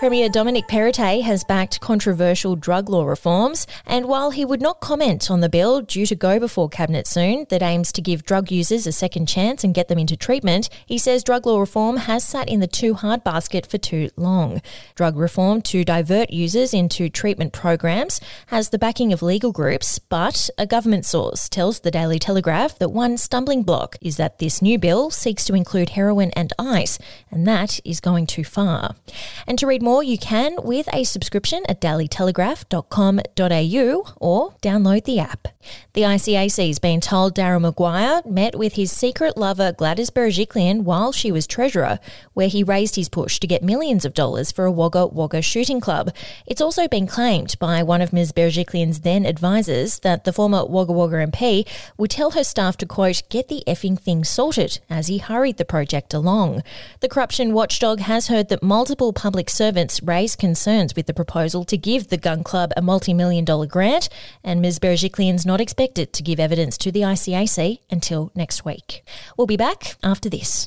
Premier Dominic Perrottet has backed controversial drug law reforms, and while he would not comment on the bill due to go before Cabinet soon that aims to give drug users a second chance and get them into treatment, he says drug law reform has sat in the too hard basket for too long. Drug reform to divert users into treatment programs has the backing of legal groups, but a government source tells the Daily Telegraph that one stumbling block is that this new bill seeks to include heroin and ice, and that is going too far. And to read more more you can with a subscription at dailytelegraph.com.au or download the app. The ICAC's been told Daryl Maguire met with his secret lover Gladys Berejiklian while she was treasurer, where he raised his push to get millions of dollars for a Wagga Wagga shooting club. It's also been claimed by one of Ms. Berejiklian's then advisors that the former Wagga Wagga MP would tell her staff to, quote, get the effing thing sorted as he hurried the project along. The corruption watchdog has heard that multiple public servants raised concerns with the proposal to give the gun club a multi million dollar grant, and Ms. Berejiklian's not expected to give evidence to the ICAC until next week. We'll be back after this.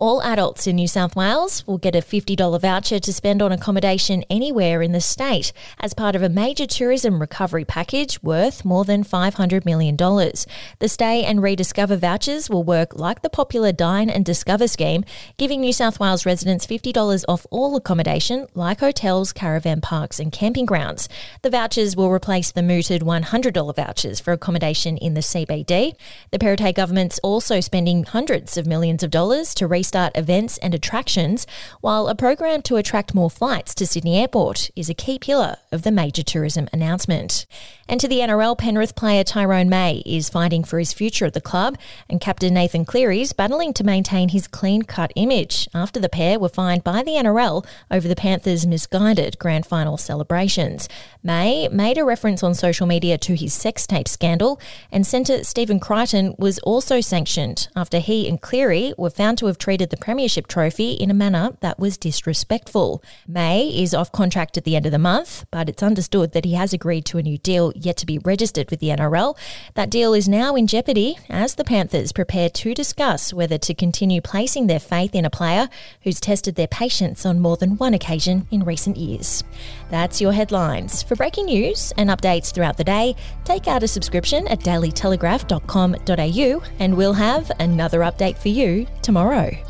All adults in New South Wales will get a $50 voucher to spend on accommodation anywhere in the state as part of a major tourism recovery package worth more than $500 million. The Stay and Rediscover vouchers will work like the popular Dine and Discover scheme, giving New South Wales residents $50 off all accommodation like hotels, caravan parks, and camping grounds. The vouchers will replace the mooted $100 vouchers for accommodation in the CBD. The Perrottet government's also spending hundreds of millions of dollars to restart restart events and attractions, while a program to attract more flights to Sydney Airport is a key pillar of the major tourism announcement. And to the NRL, Penrith player Tyrone May is fighting for his future at the club, and captain Nathan Cleary's battling to maintain his clean cut image after the pair were fined by the NRL over the Panthers' misguided grand final celebrations. May made a reference on social media to his sex tape scandal, and centre Stephen Crichton was also sanctioned after he and Cleary were found to have treated the Premiership trophy in a manner that was disrespectful. May is off contract at the end of the month, but it's understood that he has agreed to a new deal yet to be registered with the NRL. That deal is now in jeopardy as the Panthers prepare to discuss whether to continue placing their faith in a player who's tested their patience on more than one occasion in recent years. That's your headlines. For breaking news and updates throughout the day, take out a subscription at dailytelegraph.com.au and we'll have another update for you tomorrow.